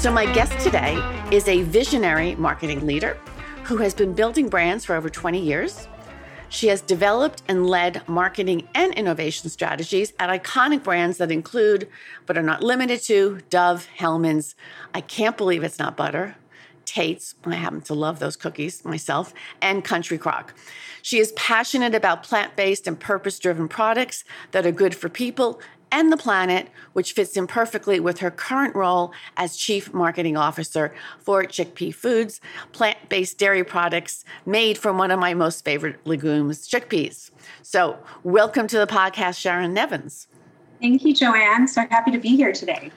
So, my guest today is a visionary marketing leader who has been building brands for over 20 years. She has developed and led marketing and innovation strategies at iconic brands that include, but are not limited to, Dove, Hellmann's. I can't believe it's not butter. Tate's, I happen to love those cookies myself, and Country Crock. She is passionate about plant based and purpose driven products that are good for people and the planet, which fits in perfectly with her current role as Chief Marketing Officer for Chickpea Foods, plant based dairy products made from one of my most favorite legumes, chickpeas. So, welcome to the podcast, Sharon Nevins. Thank you, Joanne. So happy to be here today.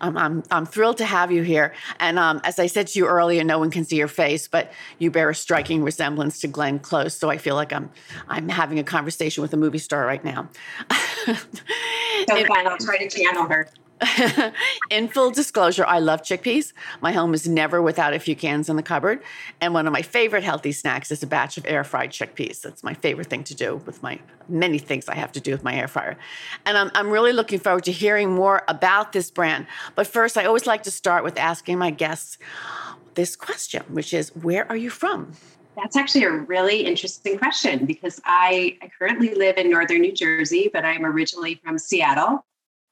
I'm, I'm, I'm thrilled to have you here. And um, as I said to you earlier, no one can see your face, but you bear a striking resemblance to Glenn Close. So I feel like I'm, I'm having a conversation with a movie star right now. so fine. I'll try to channel her. In full disclosure, I love chickpeas. My home is never without a few cans in the cupboard. And one of my favorite healthy snacks is a batch of air fried chickpeas. That's my favorite thing to do with my many things I have to do with my air fryer. And I'm, I'm really looking forward to hearing more about this brand. But first, I always like to start with asking my guests this question, which is where are you from? That's actually a really interesting question because I, I currently live in northern New Jersey, but I'm originally from Seattle.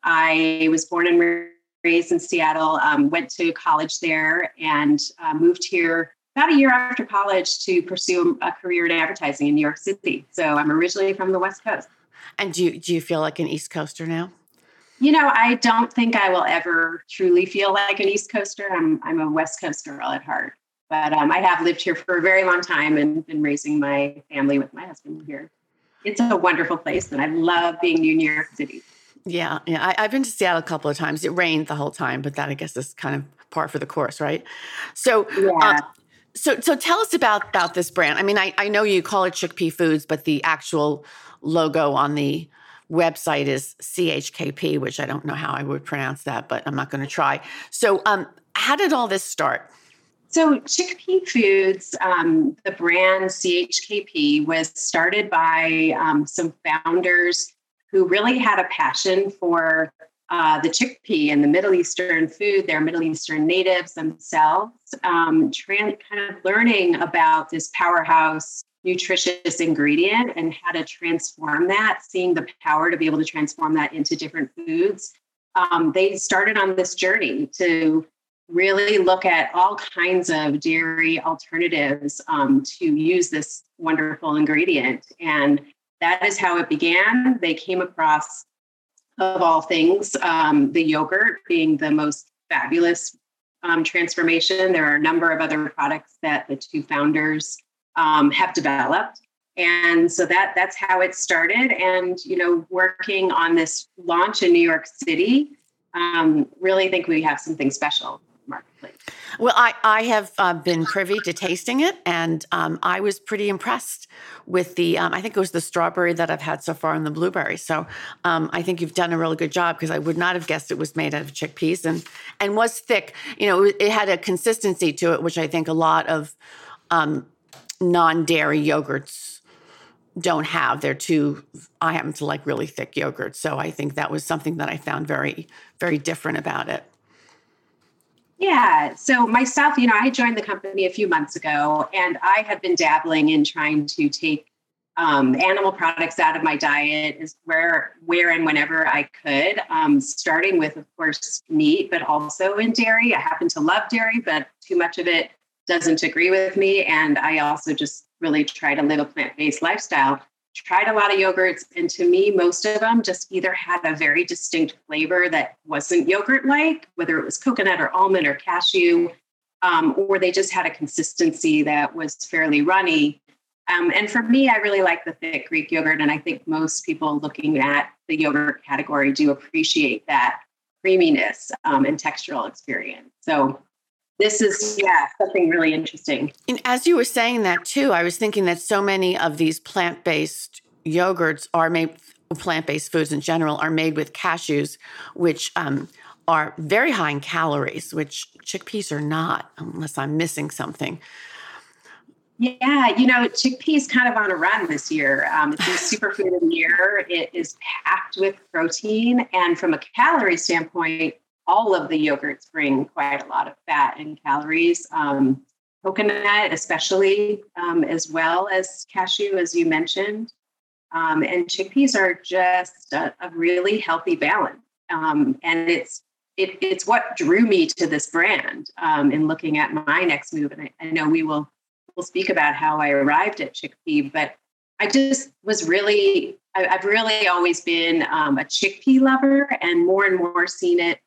I was born and raised in Seattle, um, went to college there, and uh, moved here about a year after college to pursue a career in advertising in New York City. So I'm originally from the West Coast. And do you, do you feel like an East Coaster now? You know, I don't think I will ever truly feel like an East Coaster. I'm, I'm a West Coast girl at heart. But um, I have lived here for a very long time and been raising my family with my husband here. It's a wonderful place, and I love being New York City. Yeah, yeah. I, have been to Seattle a couple of times. It rained the whole time, but that I guess is kind of par for the course, right? So, yeah. Uh, so, so tell us about about this brand. I mean, I, I know you call it Chickpea Foods, but the actual logo on the website is CHKP, which I don't know how I would pronounce that, but I'm not going to try. So, um, how did all this start? So, Chickpea Foods, um, the brand CHKP, was started by um, some founders who really had a passion for uh, the chickpea and the Middle Eastern food. They're Middle Eastern natives themselves, um, kind of learning about this powerhouse nutritious ingredient and how to transform that, seeing the power to be able to transform that into different foods. Um, they started on this journey to really look at all kinds of dairy alternatives um, to use this wonderful ingredient. And that is how it began. They came across, of all things, um, the yogurt being the most fabulous um, transformation. There are a number of other products that the two founders um, have developed. And so that that's how it started. And you know, working on this launch in New York City, um, really think we have something special. Well, I, I have uh, been privy to tasting it, and um, I was pretty impressed with the, um, I think it was the strawberry that I've had so far and the blueberry. So um, I think you've done a really good job because I would not have guessed it was made out of chickpeas and, and was thick. You know, it had a consistency to it, which I think a lot of um, non dairy yogurts don't have. They're too, I happen to like really thick yogurt. So I think that was something that I found very, very different about it. Yeah. So myself, you know, I joined the company a few months ago and I had been dabbling in trying to take um, animal products out of my diet is where where and whenever I could. Um, starting with, of course, meat, but also in dairy. I happen to love dairy, but too much of it doesn't agree with me. And I also just really try to live a plant-based lifestyle tried a lot of yogurts and to me most of them just either had a very distinct flavor that wasn't yogurt like whether it was coconut or almond or cashew um, or they just had a consistency that was fairly runny. Um, and for me i really like the thick greek yogurt and i think most people looking at the yogurt category do appreciate that creaminess um, and textural experience. So this is yeah something really interesting. And as you were saying that too, I was thinking that so many of these plant-based yogurts are made plant-based foods in general are made with cashews, which um, are very high in calories, which chickpeas are not, unless I'm missing something. Yeah, you know, chickpeas kind of on a run this year. Um, it's a superfood of the year. It is packed with protein, and from a calorie standpoint, all of the yogurts bring quite a lot of fat and calories. Um, coconut, especially, um, as well as cashew, as you mentioned. Um, and chickpeas are just a, a really healthy balance. Um, and it's it, it's what drew me to this brand um, in looking at my next move. And I, I know we will will speak about how I arrived at chickpea, but I just was really I, have really always been um, a chickpea lover, and more and more seen it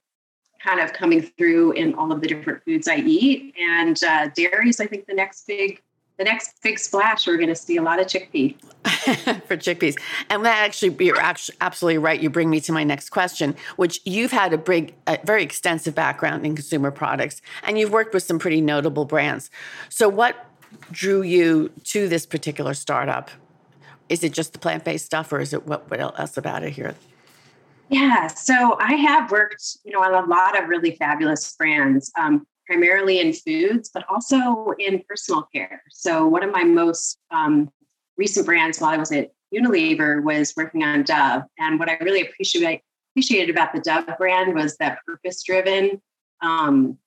kind of coming through in all of the different foods I eat. And uh, dairy is, I think, the next big the next big splash, we're going to see a lot of chickpea. For chickpeas. And that actually, you're actually absolutely right. You bring me to my next question, which you've had a big, a very extensive background in consumer products, and you've worked with some pretty notable brands. So, what drew you to this particular startup? Is it just the plant based stuff, or is it what, what else about it here? Yeah, so I have worked, you know, on a lot of really fabulous brands. Um, primarily in foods, but also in personal care. So, one of my most um, recent brands while I was at Unilever was working on Dove. And what I really appreciate, appreciated about the Dove brand was that purpose driven, um,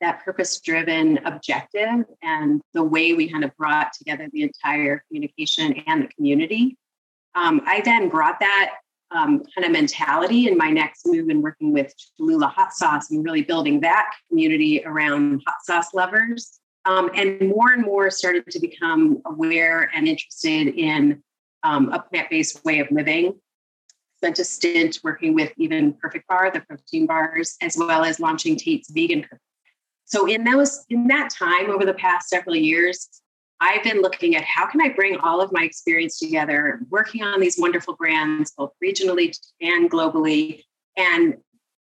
that purpose driven objective and the way we kind of brought together the entire communication and the community. Um, I then brought that um, kind of mentality in my next move in working with Cholula Hot Sauce and really building that community around hot sauce lovers. Um, and more and more started to become aware and interested in um, a plant based way of living. Spent a stint working with even Perfect Bar, the protein bars, as well as launching Tate's Vegan. So in those in that time over the past several years, I've been looking at how can I bring all of my experience together, working on these wonderful brands, both regionally and globally, and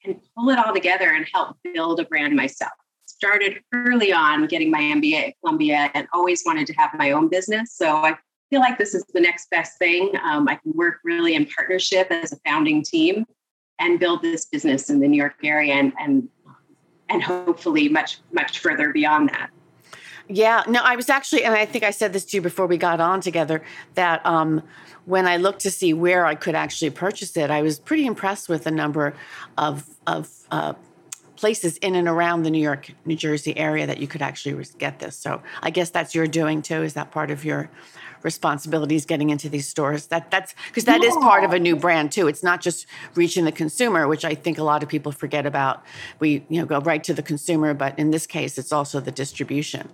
and pull it all together and help build a brand myself. Started early on getting my MBA at Columbia and always wanted to have my own business. So I feel like this is the next best thing. Um, I can work really in partnership as a founding team and build this business in the New York area and and and hopefully much much further beyond that. Yeah, no, I was actually, and I think I said this to you before we got on together, that um, when I looked to see where I could actually purchase it, I was pretty impressed with the number of of uh, places in and around the New York, New Jersey area that you could actually get this. So I guess that's your doing too. Is that part of your responsibilities getting into these stores? That that's because that yeah. is part of a new brand too. It's not just reaching the consumer, which I think a lot of people forget about. We you know go right to the consumer, but in this case, it's also the distribution.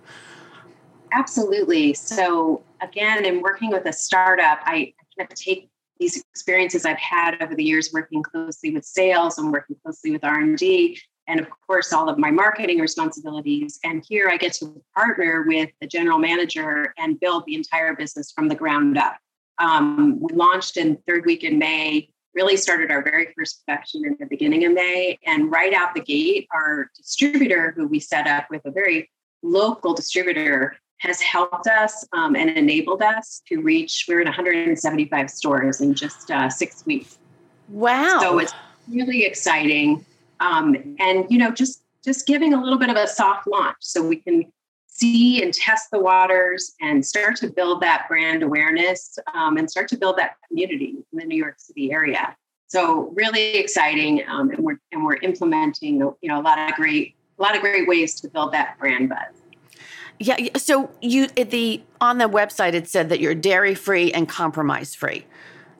Absolutely. So again, in working with a startup, I kind of take these experiences I've had over the years working closely with sales and working closely with R&D and of course all of my marketing responsibilities and here I get to partner with the general manager and build the entire business from the ground up. Um, we launched in third week in May, really started our very first production in the beginning of May and right out the gate our distributor who we set up with a very local distributor has helped us um, and enabled us to reach, we're in 175 stores in just uh, six weeks. Wow. So it's really exciting. Um, and, you know, just, just giving a little bit of a soft launch so we can see and test the waters and start to build that brand awareness um, and start to build that community in the New York City area. So really exciting, um, and we're and we're implementing you know a lot of great a lot of great ways to build that brand buzz. Yeah. So you the on the website it said that you're dairy free and compromise free.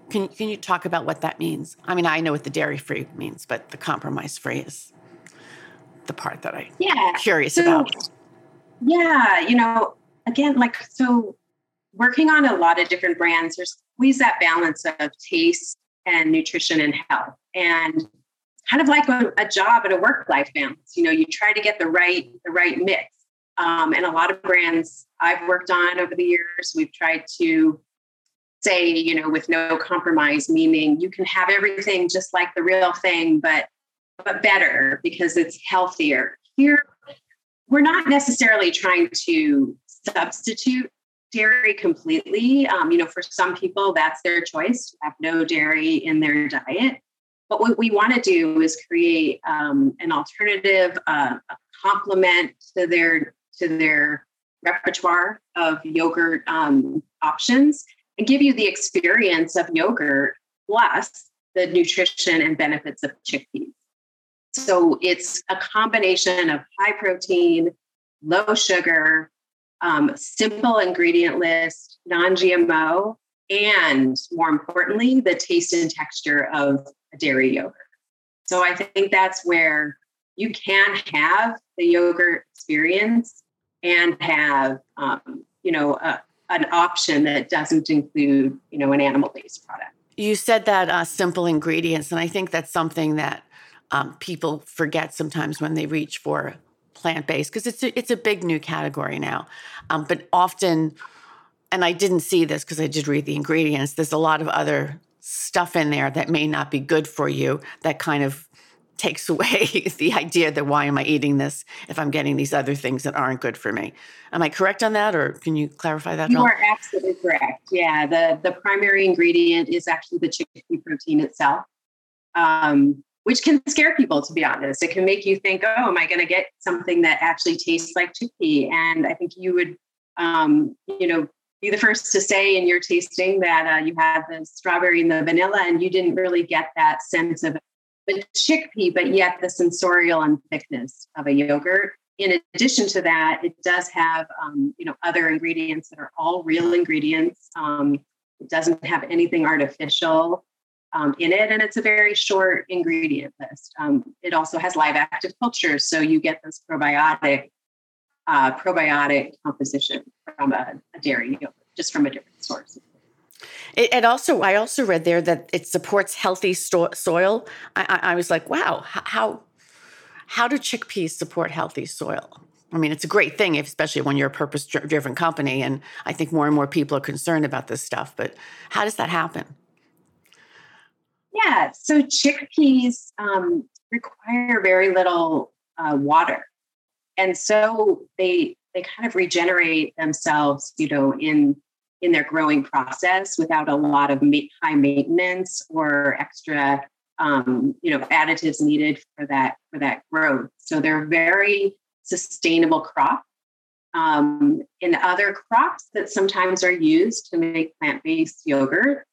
Can can you talk about what that means? I mean, I know what the dairy free means, but the compromise free is the part that I yeah curious so, about. Yeah, you know, again, like so, working on a lot of different brands, there's always that balance of taste and nutrition and health, and kind of like a, a job and a work life balance. You know, you try to get the right the right mix um, and a lot of brands I've worked on over the years, we've tried to say, you know, with no compromise, meaning you can have everything just like the real thing, but but better because it's healthier. Here, we're not necessarily trying to substitute dairy completely. Um, you know, for some people, that's their choice to have no dairy in their diet. But what we want to do is create um, an alternative, uh, a complement to their to their repertoire of yogurt um, options, give you the experience of yogurt plus the nutrition and benefits of chickpeas. So it's a combination of high protein, low sugar, um, simple ingredient list, non GMO, and more importantly, the taste and texture of dairy yogurt. So I think that's where you can have the yogurt experience and have, um, you know, a, an option that doesn't include, you know, an animal-based product. You said that uh, simple ingredients, and I think that's something that um, people forget sometimes when they reach for plant based because it's a, it's a big new category now. Um, but often, and I didn't see this because I did read the ingredients. There's a lot of other stuff in there that may not be good for you. That kind of takes away the idea that why am I eating this if I'm getting these other things that aren't good for me? Am I correct on that, or can you clarify that? You are absolutely correct. Yeah, the the primary ingredient is actually the chickpea protein itself. Um, which can scare people, to be honest. It can make you think, oh, am I going to get something that actually tastes like chickpea? And I think you would, um, you know, be the first to say in your tasting that uh, you had the strawberry and the vanilla, and you didn't really get that sense of the chickpea, but yet the sensorial and thickness of a yogurt. In addition to that, it does have, um, you know, other ingredients that are all real ingredients. Um, it doesn't have anything artificial um, in it, and it's a very short ingredient list. Um, it also has live active cultures, so you get this probiotic uh, probiotic composition from a, a dairy yogurt, just from a different source. It, it, also, I also read there that it supports healthy sto- soil. I, I, I, was like, wow, how how do chickpeas support healthy soil? I mean, it's a great thing, especially when you're a purpose-driven company, and I think more and more people are concerned about this stuff. But how does that happen? Yeah, so chickpeas um, require very little uh, water, and so they they kind of regenerate themselves, you know, in in their growing process without a lot of high maintenance or extra, um, you know, additives needed for that for that growth. So they're very sustainable crop. Um, in other crops that sometimes are used to make plant-based yogurt,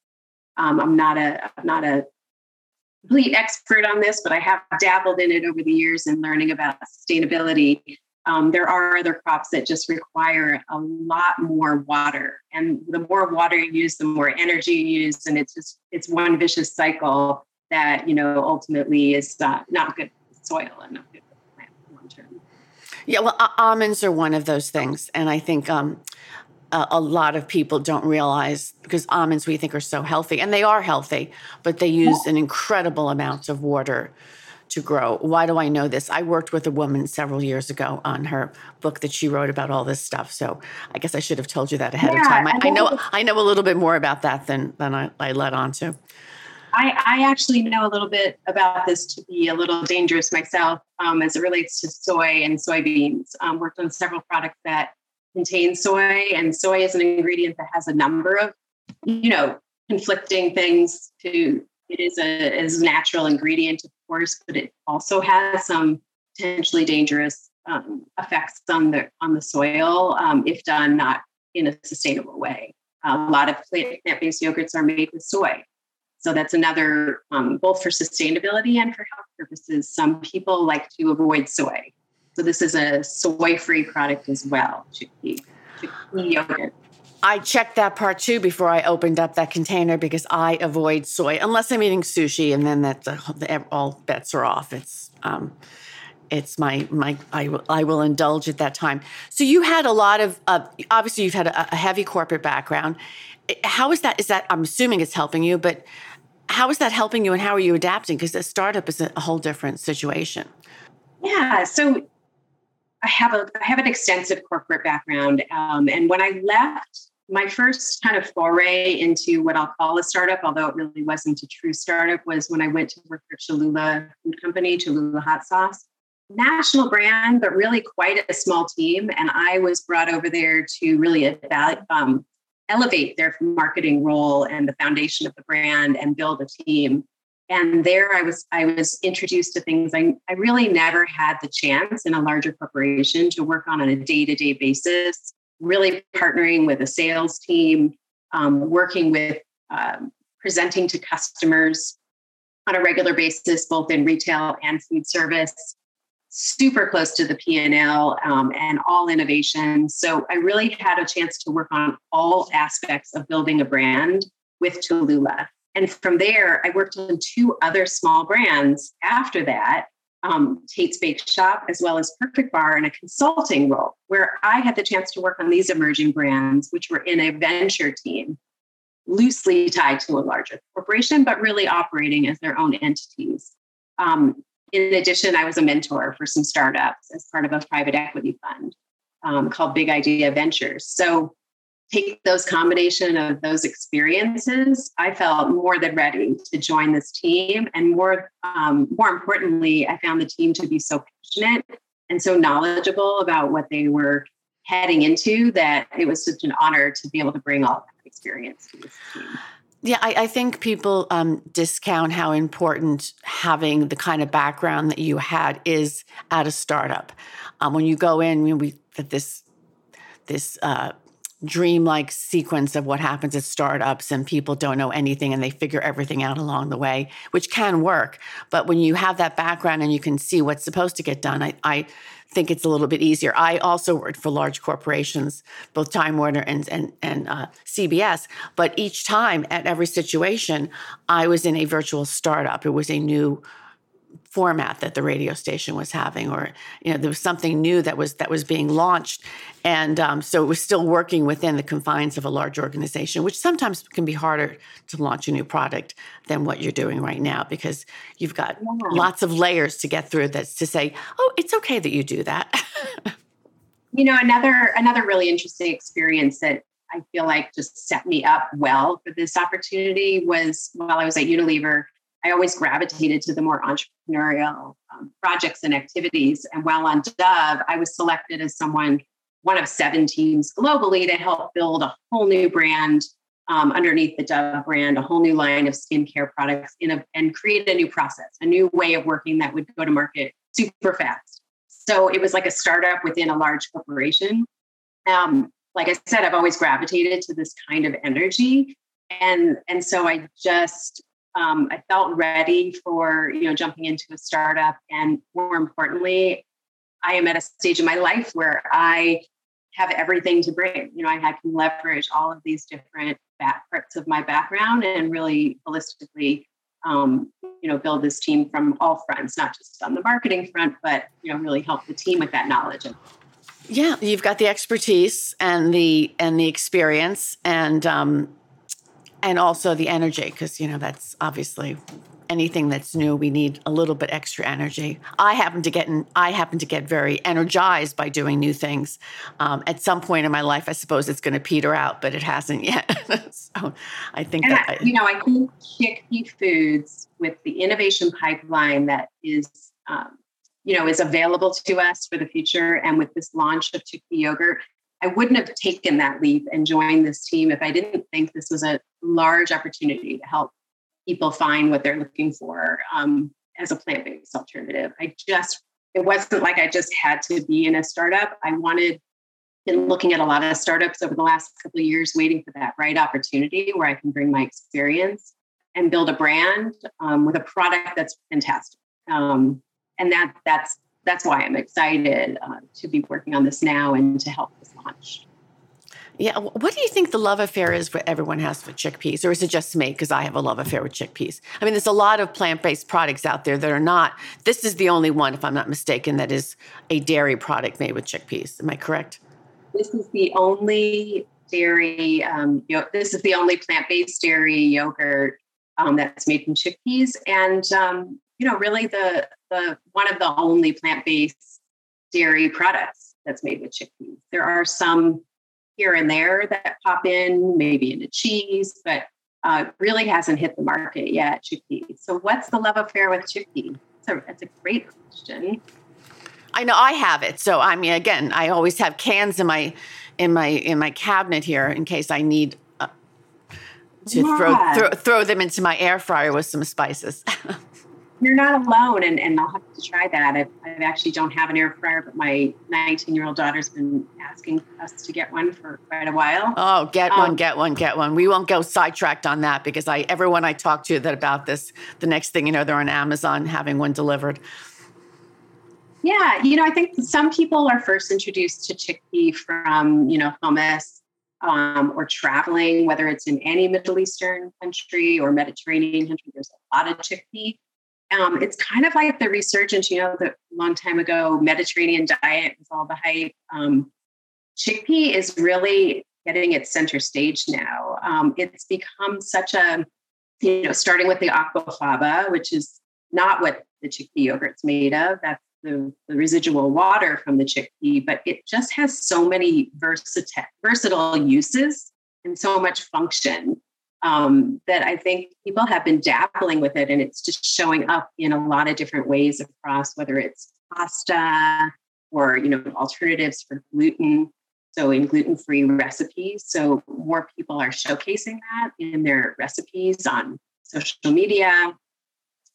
um, I'm not a I'm not a complete expert on this, but I have dabbled in it over the years and learning about sustainability. Um, there are other crops that just require a lot more water, and the more water you use, the more energy you use, and it's just it's one vicious cycle that you know ultimately is uh, not good for soil and not good for the plant long term. Yeah, well, almonds are one of those things, and I think um, a, a lot of people don't realize because almonds we think are so healthy, and they are healthy, but they use an incredible amount of water to grow. Why do I know this? I worked with a woman several years ago on her book that she wrote about all this stuff. So I guess I should have told you that ahead yeah, of time. I, I, know I know a little bit more about that than than I, I led on to. I, I, actually know a little bit about this to be a little dangerous myself um, as it relates to soy and soybeans. Um, worked on several products that contain soy, and soy is an ingredient that has a number of, you know, conflicting things. To it is a is a natural ingredient, of course, but it also has some potentially dangerous um, effects on the on the soil um, if done not in a sustainable way. a lot of plant-based yogurts are made with soy. So that's another, um, both for sustainability and for health purposes. Some people like to avoid soy. So this is a soy-free product as well, chickpea, chickpea yogurt. I checked that part too before I opened up that container because I avoid soy unless I'm eating sushi, and then that the, all bets are off. It's um, it's my my I will I will indulge at that time. So you had a lot of uh, obviously you've had a, a heavy corporate background. How is that? Is that I'm assuming it's helping you, but how is that helping you, and how are you adapting? Because a startup is a whole different situation. Yeah. So I have a I have an extensive corporate background, um, and when I left, my first kind of foray into what I'll call a startup, although it really wasn't a true startup, was when I went to work for Cholula Food Company, Cholula Hot Sauce. national brand, but really quite a small team. And I was brought over there to really um, elevate their marketing role and the foundation of the brand and build a team. And there I was I was introduced to things I, I really never had the chance in a larger corporation to work on on a day-to-day basis, really partnering with a sales team, um, working with um, presenting to customers on a regular basis, both in retail and food service, super close to the P&L um, and all innovation. So I really had a chance to work on all aspects of building a brand with Cholula. And from there, I worked on two other small brands after that, um, Tate's Bake Shop, as well as Perfect Bar in a consulting role, where I had the chance to work on these emerging brands, which were in a venture team, loosely tied to a larger corporation, but really operating as their own entities. Um, in addition, I was a mentor for some startups as part of a private equity fund um, called Big Idea Ventures. So, take those combination of those experiences, I felt more than ready to join this team, and more um, more importantly, I found the team to be so passionate and so knowledgeable about what they were heading into that it was such an honor to be able to bring all that experience to this team. Yeah, I, I think people um, discount how important having the kind of background that you had is at a startup. Um, when you go in, we that this this uh, dreamlike sequence of what happens at startups, and people don't know anything, and they figure everything out along the way, which can work. But when you have that background and you can see what's supposed to get done, I, I think it's a little bit easier. I also worked for large corporations, both Time Warner and and, and uh, CBS. But each time, at every situation, I was in a virtual startup. It was a new format that the radio station was having or you know there was something new that was that was being launched and um, so it was still working within the confines of a large organization which sometimes can be harder to launch a new product than what you're doing right now because you've got yeah. lots of layers to get through that's to say oh it's okay that you do that you know another another really interesting experience that I feel like just set me up well for this opportunity was while I was at Unilever I always gravitated to the more entrepreneurial um, projects and activities. And while on Dove, I was selected as someone, one of seven teams globally to help build a whole new brand um, underneath the Dove brand, a whole new line of skincare products a, and create a new process, a new way of working that would go to market super fast. So it was like a startup within a large corporation. Um, like I said, I've always gravitated to this kind of energy. And, and so I just um, I felt ready for you know jumping into a startup, and more importantly, I am at a stage in my life where I have everything to bring. You know, I can leverage all of these different parts of my background and really holistically, um, you know, build this team from all fronts, not just on the marketing front, but you know, really help the team with that knowledge. Yeah, you've got the expertise and the and the experience, and um, and also the energy because you know that's obviously anything that's new we need a little bit extra energy. I happen to get in, i happen to get very energized by doing new things. Um, at some point in my life i suppose it's going to peter out but it hasn't yet. So i think and that I, you know i think chickpea foods with the innovation pipeline that is um, you know is available to us for the future and with this launch of chickpea yogurt I wouldn't have taken that leap and joined this team if I didn't think this was a large opportunity to help people find what they're looking for um, as a plant based alternative. I just, it wasn't like I just had to be in a startup. I wanted, been looking at a lot of startups over the last couple of years, waiting for that right opportunity where I can bring my experience and build a brand um, with a product that's fantastic. Um, and that that's that's why I'm excited uh, to be working on this now and to help this launch. Yeah, what do you think the love affair is what everyone has with chickpeas, or is it just me because I have a love affair with chickpeas? I mean, there's a lot of plant-based products out there that are not. This is the only one, if I'm not mistaken, that is a dairy product made with chickpeas. Am I correct? This is the only dairy. Um, you know, this is the only plant-based dairy yogurt um, that's made from chickpeas, and um, you know, really the the one of the only plant-based dairy products that's made with chickpeas. There are some here and there that pop in, maybe into cheese, but uh, really hasn't hit the market yet, chickpeas. So, what's the love affair with chickpeas? That's a, that's a great question. I know I have it. So I mean, again, I always have cans in my in my in my cabinet here in case I need uh, to yeah. throw, throw throw them into my air fryer with some spices. You're not alone, and, and I'll have to try that. I, I actually don't have an air fryer, but my 19 year old daughter's been asking us to get one for quite a while. Oh, get um, one, get one, get one. We won't go sidetracked on that because I everyone I talk to that about this, the next thing you know, they're on Amazon having one delivered. Yeah, you know, I think some people are first introduced to chickpea from, you know, hummus um, or traveling, whether it's in any Middle Eastern country or Mediterranean country. There's a lot of chickpea. Um, it's kind of like the resurgence, you know, the long time ago Mediterranean diet was all the hype. Um, chickpea is really getting its center stage now. Um, it's become such a, you know, starting with the aquafaba, which is not what the chickpea yogurt's made of. That's the, the residual water from the chickpea, but it just has so many versatile, versatile uses and so much function um, that I think people have been dabbling with it, and it's just showing up in a lot of different ways across whether it's pasta or you know alternatives for gluten. So in gluten-free recipes, so more people are showcasing that in their recipes on social media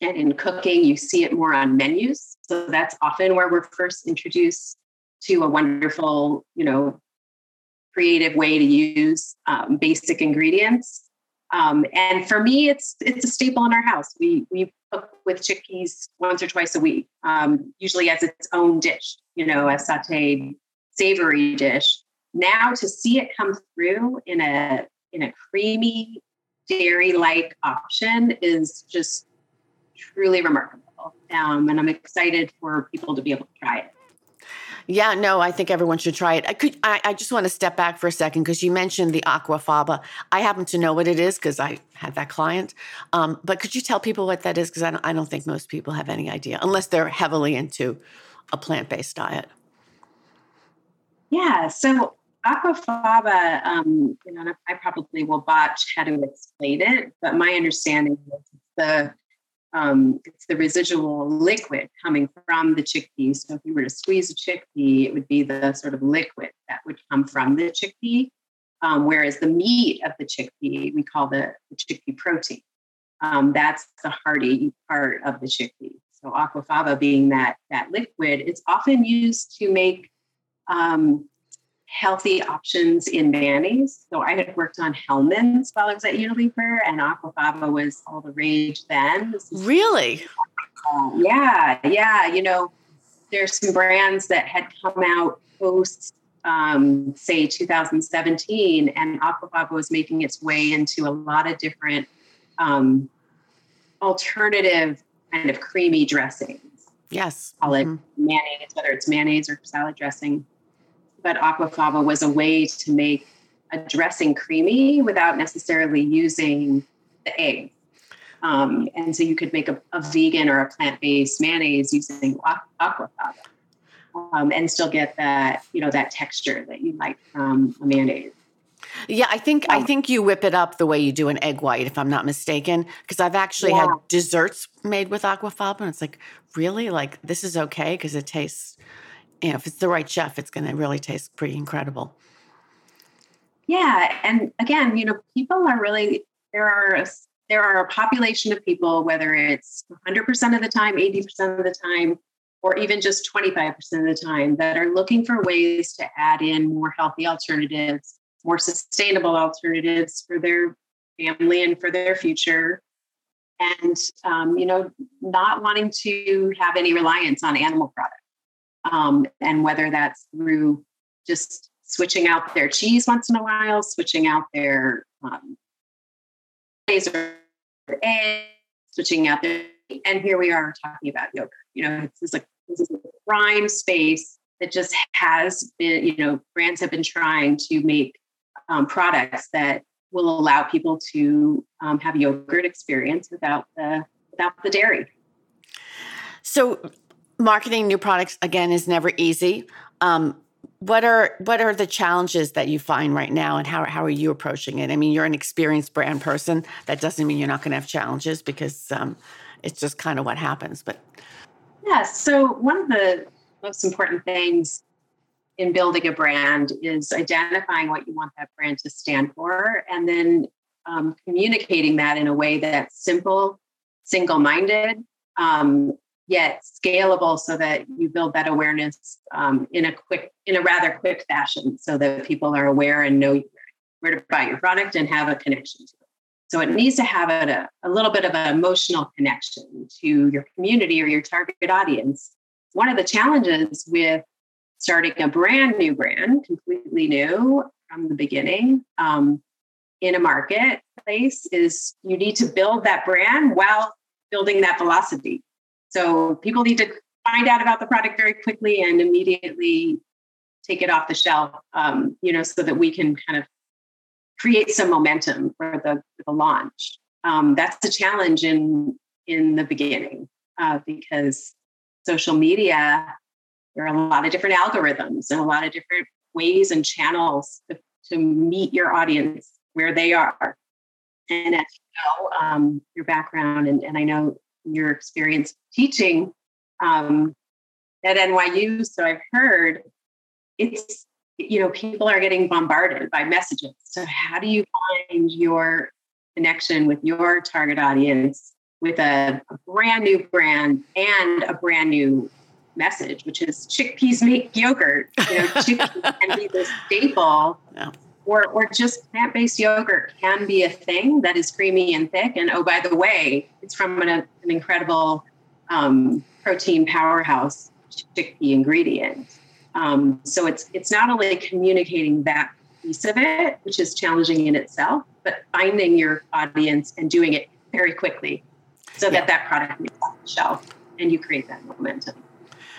and in cooking. You see it more on menus, so that's often where we're first introduced to a wonderful, you know, creative way to use um, basic ingredients um, and for me, it's it's a staple in our house. We we cook with chickpeas once or twice a week, um, usually as its own dish, you know, a sautéed savory dish. Now to see it come through in a in a creamy dairy-like option is just truly remarkable. Um, and I'm excited for people to be able to try it. Yeah, no, I think everyone should try it. I could. I, I just want to step back for a second because you mentioned the aquafaba. I happen to know what it is because I had that client. Um, but could you tell people what that is? Because I don't, I don't think most people have any idea unless they're heavily into a plant-based diet. Yeah. So aquafaba, um, you know, I probably will botch how to explain it, but my understanding is the um, it's the residual liquid coming from the chickpea. So if you were to squeeze a chickpea, it would be the sort of liquid that would come from the chickpea. Um, whereas the meat of the chickpea, we call the, the chickpea protein. Um, that's the hearty part of the chickpea. So aquafaba being that that liquid, it's often used to make um, healthy options in mayonnaise. So I had worked on Hellmann's while I was at Unilever, and aquafaba was all the rage then. Really? Uh, yeah, yeah. You know, there's some brands that had come out post, um, say, 2017, and aquafaba was making its way into a lot of different um, alternative kind of creamy dressings. Yes. Call it mm-hmm. mayonnaise, whether it's mayonnaise or salad dressing but aquafaba was a way to make a dressing creamy without necessarily using the egg. Um, and so you could make a, a vegan or a plant-based mayonnaise using aquafaba um, and still get that, you know, that texture that you like from a mayonnaise. Yeah, I think um, I think you whip it up the way you do an egg white, if I'm not mistaken. Because I've actually yeah. had desserts made with aquafaba, and it's like, really, like this is okay because it tastes you know, if it's the right chef, it's going to really taste pretty incredible. Yeah, and again, you know, people are really there are there are a population of people, whether it's 100% of the time, 80% of the time, or even just 25% of the time, that are looking for ways to add in more healthy alternatives, more sustainable alternatives for their family and for their future. And, um, you know, not wanting to have any reliance on animal products um, and whether that's through just switching out their cheese once in a while, switching out their um, eggs, switching out their, and here we are talking about yogurt. You know, this is a this is a prime space that just has been, you know, brands have been trying to make um, products that will allow people to um, have yogurt experience without the without the dairy. So marketing new products again is never easy. Um, what are what are the challenges that you find right now, and how how are you approaching it? I mean, you're an experienced brand person. That doesn't mean you're not going to have challenges because um, it's just kind of what happens. But yeah, so one of the most important things in building a brand is identifying what you want that brand to stand for and then um, communicating that in a way that's simple, single minded, um, yet scalable so that you build that awareness um, in a quick, in a rather quick fashion so that people are aware and know where to buy your product and have a connection to it. So it needs to have a, a little bit of an emotional connection to your community or your target audience. One of the challenges with starting a brand new brand, completely new from the beginning, um, in a marketplace is you need to build that brand while building that velocity. So people need to find out about the product very quickly and immediately take it off the shelf, um, you know, so that we can kind of create some momentum for the, the launch. Um, that's a challenge in in the beginning uh, because social media there are a lot of different algorithms and a lot of different ways and channels to, to meet your audience where they are. And as you know, um, your background, and, and I know your experience teaching um, at NYU, so I've heard it's, you know, people are getting bombarded by messages. So, how do you find your connection with your target audience with a, brand new brand and a brand new message, which is chickpeas make yogurt. You know, chickpeas can be the staple yeah or, or just plant based yogurt can be a thing that is creamy and thick. And oh, by the way, it's from an, an incredible um, protein powerhouse chickpea ingredient. Um, so it's it's not only communicating that piece of it, which is challenging in itself, but finding your audience and doing it very quickly, so yeah. that that product makes off the shelf and you create that momentum.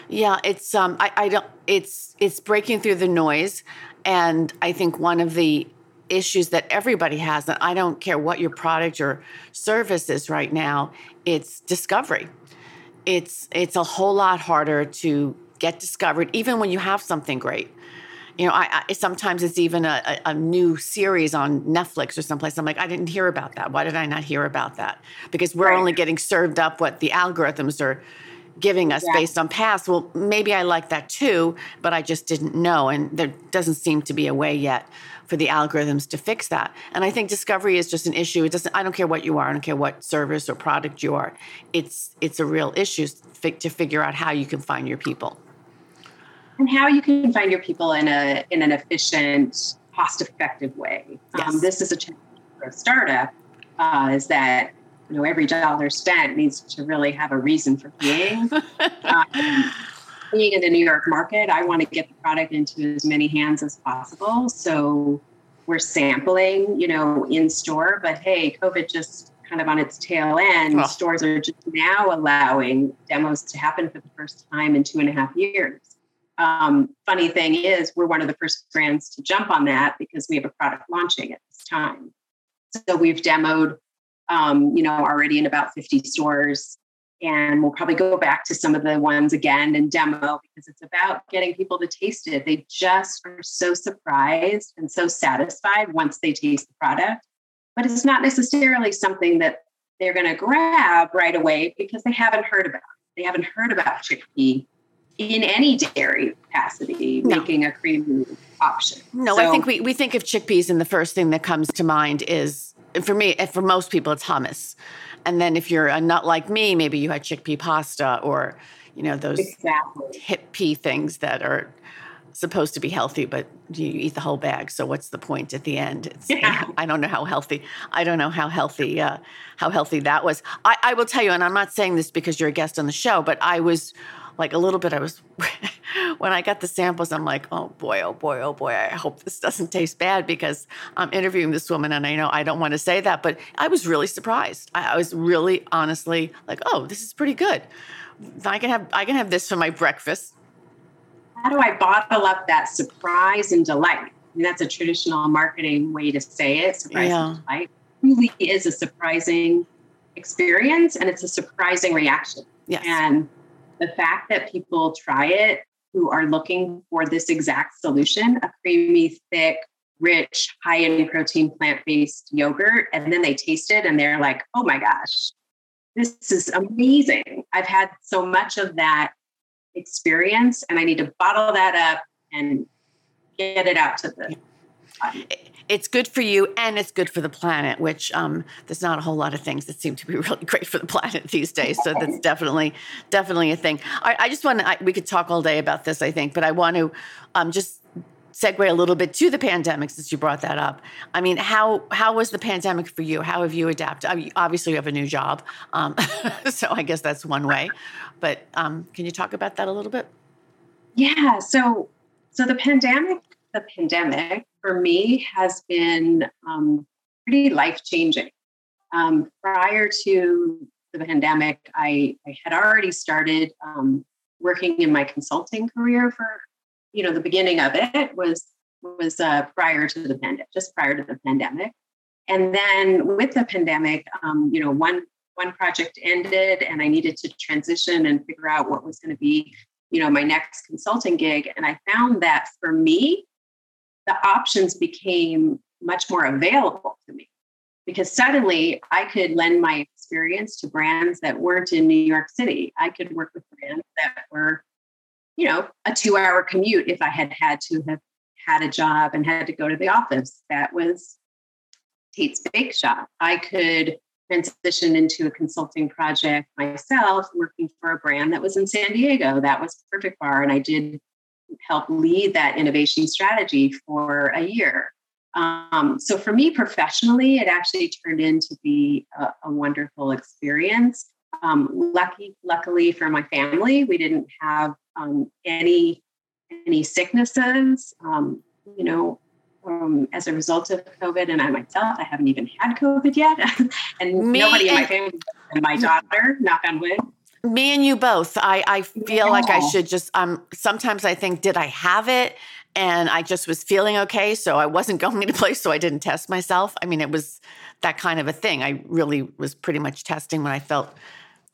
Yeah, it's um, I, I don't. It's it's breaking through the noise. And I think one of the issues that everybody has, and I don't care what your product or service is right now, it's discovery. It's it's a whole lot harder to get discovered, even when you have something great. You know, I, I sometimes it's even a, a, new series on Netflix or someplace. I'm like, I didn't hear about that. Why did I not hear about that? Because we're right. only getting served up what the algorithms are giving us yeah. based on past. Well, maybe I like that too, but I just didn't know. And there doesn't seem to be a way yet for the algorithms to fix that. And I think discovery is just an issue. It doesn't I don't care what you are, I don't care what service or product you are. It's it's a real issue to figure out how you can find your people. And how you can find your people in a in an efficient, cost-effective way. Yes. Um, this is a challenge for a startup. Uh, is that you know every dollar spent needs to really have a reason for being. um, being in the New York market, I want to get the product into as many hands as possible. So we're sampling, you know, in store. But hey, COVID just kind of on its tail end. Oh. Stores are just now allowing demos to happen for the first time in two and a half years. Um, funny thing is, we're one of the first brands to jump on that because we have a product launching at this time. So we've demoed um, you know, already in about 50 stores. And we'll probably go back to some of the ones again and demo because it's about getting people to taste it. They just are so surprised and so satisfied once they taste the product. But it's not necessarily something that they're going to grab right away because they haven't heard about it. They haven't heard about chickpea in any dairy capacity, no. making a creamy option. No, so, I think we, we think of chickpeas, and the first thing that comes to mind is for me, for most people, it's hummus. And then if you're a nut like me, maybe you had chickpea pasta or, you know, those exactly. hip pea things that are supposed to be healthy, but you eat the whole bag. So what's the point at the end? It's, yeah. I don't know how healthy. I don't know how healthy uh, how healthy that was. I, I will tell you, and I'm not saying this because you're a guest on the show, but I was like a little bit. I was when I got the samples, I'm like, oh boy, oh boy, oh boy. I hope this doesn't taste bad because I'm interviewing this woman, and I know I don't want to say that, but I was really surprised. I, I was really honestly like, oh, this is pretty good. I can have I can have this for my breakfast. How do I bottle up that surprise and delight? I mean, that's a traditional marketing way to say it. Surprise yeah. and delight really is a surprising experience, and it's a surprising reaction. Yes. And the fact that people try it who are looking for this exact solution a creamy, thick, rich, high in protein plant based yogurt. And then they taste it and they're like, oh my gosh, this is amazing. I've had so much of that experience and I need to bottle that up and get it out to the it's good for you and it's good for the planet, which um, there's not a whole lot of things that seem to be really great for the planet these days. So that's definitely, definitely a thing. I, I just want to, we could talk all day about this, I think, but I want to um, just segue a little bit to the pandemic since you brought that up. I mean, how how was the pandemic for you? How have you adapted? I mean, obviously, you have a new job, um, so I guess that's one way. But um, can you talk about that a little bit? Yeah. So so the pandemic the pandemic for me has been um, pretty life changing. Um, prior to the pandemic, I, I had already started um, working in my consulting career for, you know, the beginning of it was was uh, prior to the pandemic, just prior to the pandemic, and then with the pandemic, um, you know, one one project ended, and I needed to transition and figure out what was going to be, you know, my next consulting gig, and I found that for me, the options became much more available to me because suddenly I could lend my experience to brands that weren't in New York City. I could work with brands that were, you know, a two hour commute if I had had to have had a job and had to go to the office. That was Tate's Bake Shop. I could transition into a consulting project myself, working for a brand that was in San Diego. That was Perfect Bar. And I did help lead that innovation strategy for a year. Um, so for me professionally, it actually turned into be a, a wonderful experience. Um, lucky, luckily for my family, we didn't have um, any any sicknesses. Um, you know, um, as a result of COVID, and I myself, I haven't even had COVID yet, and me nobody and- in my family, and my daughter, knock on wood, me and you both. I, I feel yeah. like I should just, um, sometimes I think, did I have it? And I just was feeling okay. So I wasn't going to place, so I didn't test myself. I mean, it was that kind of a thing. I really was pretty much testing when I felt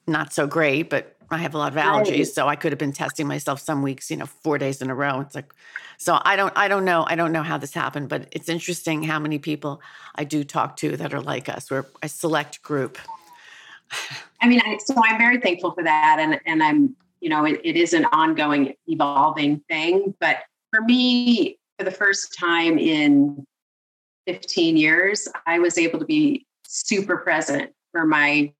not so great, but I have a lot of allergies. Right. So I could have been testing myself some weeks, you know, four days in a row. It's like, so I don't, I don't know. I don't know how this happened, but it's interesting how many people I do talk to that are like us. We're a select group. I mean, I, so I'm very thankful for that, and and I'm you know it, it is an ongoing, evolving thing. But for me, for the first time in 15 years, I was able to be super present for my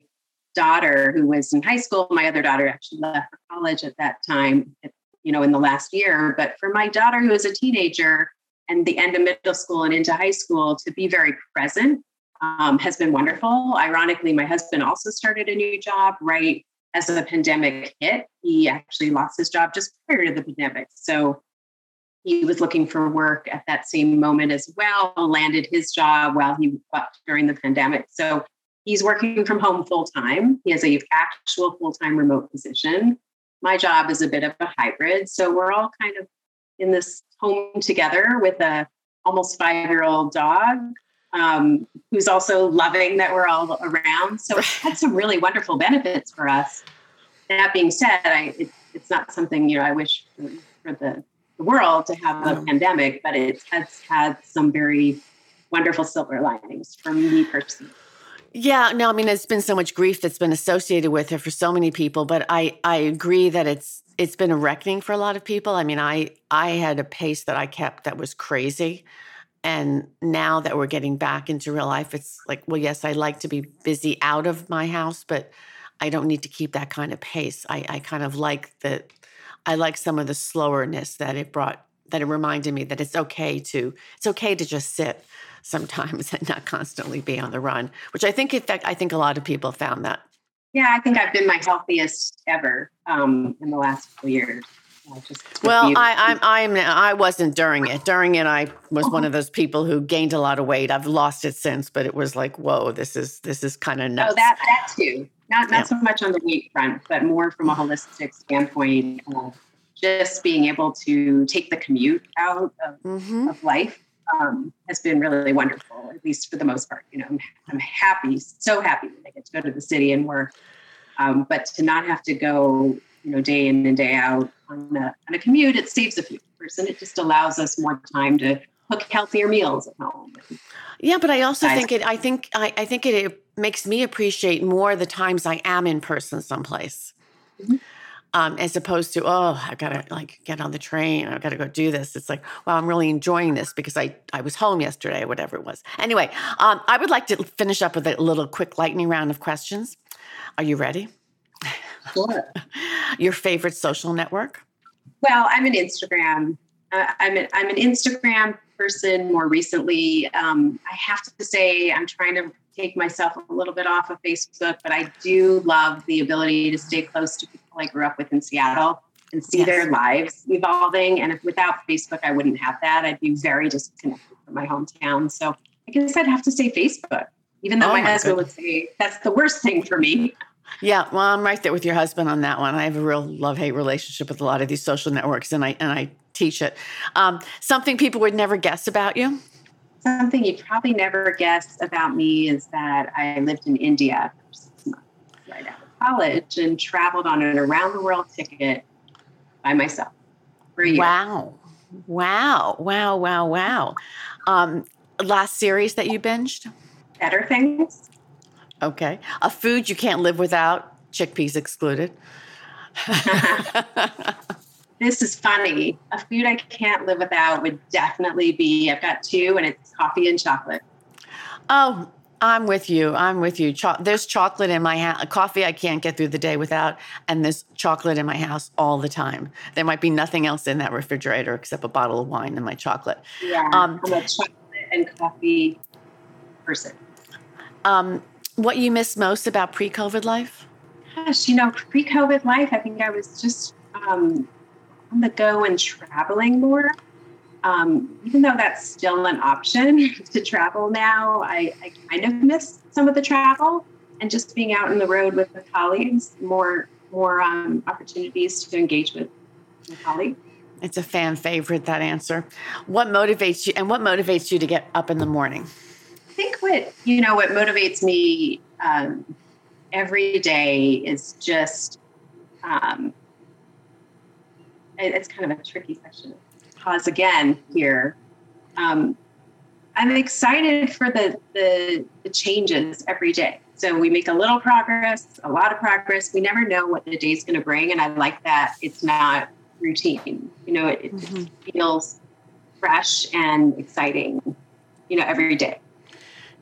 daughter who was in high school. My other daughter actually left for college at that time, you know, in the last year. But for my daughter who was a teenager and the end of middle school and into high school, to be very present um, has been wonderful. Ironically, my husband also started a new job right as the pandemic hit. He actually lost his job just prior to the pandemic. So he was looking for work at that same moment as well, landed his job while he during the pandemic. So he's working from home full time. He has a actual full time remote position. My job is a bit of a hybrid. So we're all kind of in this home together with a almost five year old dog um, who's also loving that we're all around. So it's had some really wonderful benefits for us. That being said, I, it, it's not something you know I wish for, for the, the, world to have a pandemic, but it has had some very wonderful silver linings for me personally. Yeah, no, I mean, there's been so much grief that's been associated with it for so many people, but I I agree that it's it's been a reckoning for a lot of people. I mean, I I had a pace that I kept that was crazy. And now that we're getting back into real life, it's like, well, yes, I like to be busy out of my house, but I don't need to keep that kind of pace. I, I kind of like that. I like some of the slowerness that it brought. That it reminded me that it's okay to it's okay to just sit sometimes and not constantly be on the run. Which I think, in fact, I think a lot of people found that. Yeah, I think I've been my healthiest ever um, in the last couple years well, I, I'm, I'm, I wasn't during it. During it, I was one of those people who gained a lot of weight. I've lost it since, but it was like, whoa, this is this is kind of nuts. Oh, that that too. Not not yeah. so much on the weight front, but more from a holistic standpoint of just being able to take the commute out of, mm-hmm. of life um, has been really wonderful, at least for the most part. You know, I'm, I'm happy, so happy that I get to go to the city and work. Um, but to not have to go you know, day in and day out on a, on a commute, it saves a few hours and it just allows us more time to cook healthier meals at home. Yeah, but I also think it. I think I, I think it, it, makes me appreciate more the times I am in person someplace. Mm-hmm. Um, as opposed to oh I gotta like get on the train I gotta go do this it's like wow, I'm really enjoying this because I I was home yesterday or whatever it was anyway um, I would like to finish up with a little quick lightning round of questions are you ready Sure. your favorite social network Well, I'm an Instagram. Uh, I'm an I'm an Instagram person. More recently, um, I have to say I'm trying to take myself a little bit off of Facebook, but I do love the ability to stay close to people I grew up with in Seattle and see Yes. their lives evolving. And if without Facebook, I wouldn't have that. I'd be very disconnected from my hometown. So I guess I'd have to say Facebook, even though Oh my, my husband would say that's the worst thing for me. Yeah, well, I'm right there with your husband on that one. I have a real love hate relationship with a lot of these social networks, and I and I teach it. Um, something people would never guess about you. Something you'd probably never guess about me is that I lived in India for six months right out of college and traveled on an around the world ticket by myself for a year. Wow, wow, wow, wow, wow. Um, last series that you binged. Better things. Okay, a food you can't live without, chickpeas excluded. This is funny. A food I can't live without would definitely be I've got two, and it's coffee and chocolate. Oh, I'm with you. I'm with you. Cho- there's chocolate in my house. Coffee I can't get through the day without, and there's chocolate in my house all the time. There might be nothing else in that refrigerator except a bottle of wine and my chocolate. Yeah, Um, I'm a chocolate and coffee person. Um, what you miss most about pre-COVID life? Gosh, you know, pre-COVID life, I think I was just um, on the go and traveling more. Um, even though that's still an option to travel now, I, I kind of miss some of the travel and just being out on the road with the colleagues. More more um, opportunities to engage with my colleagues. It's a fan favorite that answer. What motivates you, and what motivates you to get up in the morning? I think what you know what motivates me um, every day is just um, it- it's kind of a tricky question. Pause again here. Um, I'm excited for the, the the changes every day. So we make a little progress, a lot of progress. We never know what the day's going to bring, and I like that it's not routine. You know, it, Mhm. it feels fresh and exciting. You know, every day.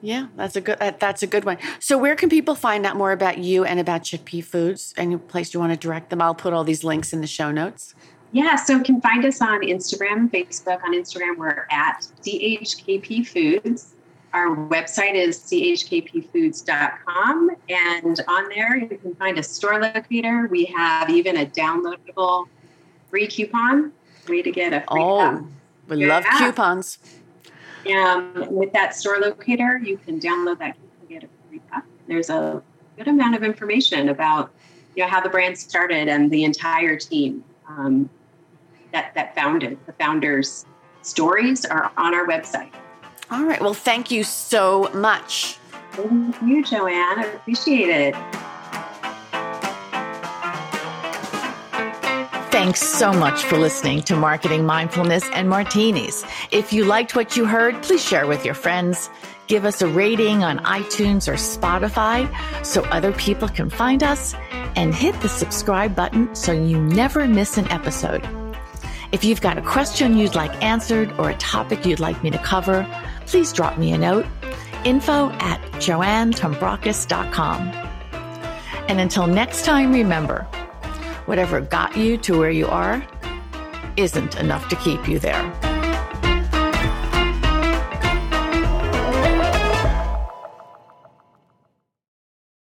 Yeah, that's a good. That, that's a good one. So, where can people find out more about you and about Chickpea Foods? Any place you want to direct them? I'll put all these links in the show notes. Yeah, so you can find us on Instagram Facebook. On Instagram, we're at CHKP Foods. Our website is chkpfoods.com. And on there, you can find a store locator. We have even a downloadable free coupon, way to get a free Oh, cup. we love Yeah. coupons. Um, with that store locator, you can download that and get a free cup. There's a good amount of information about you know how the brand started and the entire team um, that that founded the founders' stories are on our website. All right. Well, thank you so much. Thank you, Joanne. I appreciate it. Thanks so much for listening to Marketing Mindfulness and Martinis. If you liked what you heard, please share with your friends. Give us a rating on iTunes or Spotify so other people can find us, and hit the subscribe button so you never miss an episode. If you've got a question you'd like answered or a topic you'd like me to cover, please drop me a note. Info at joannetombrakos.com. And until next time, remember, whatever got you to where you are isn't enough to keep you there.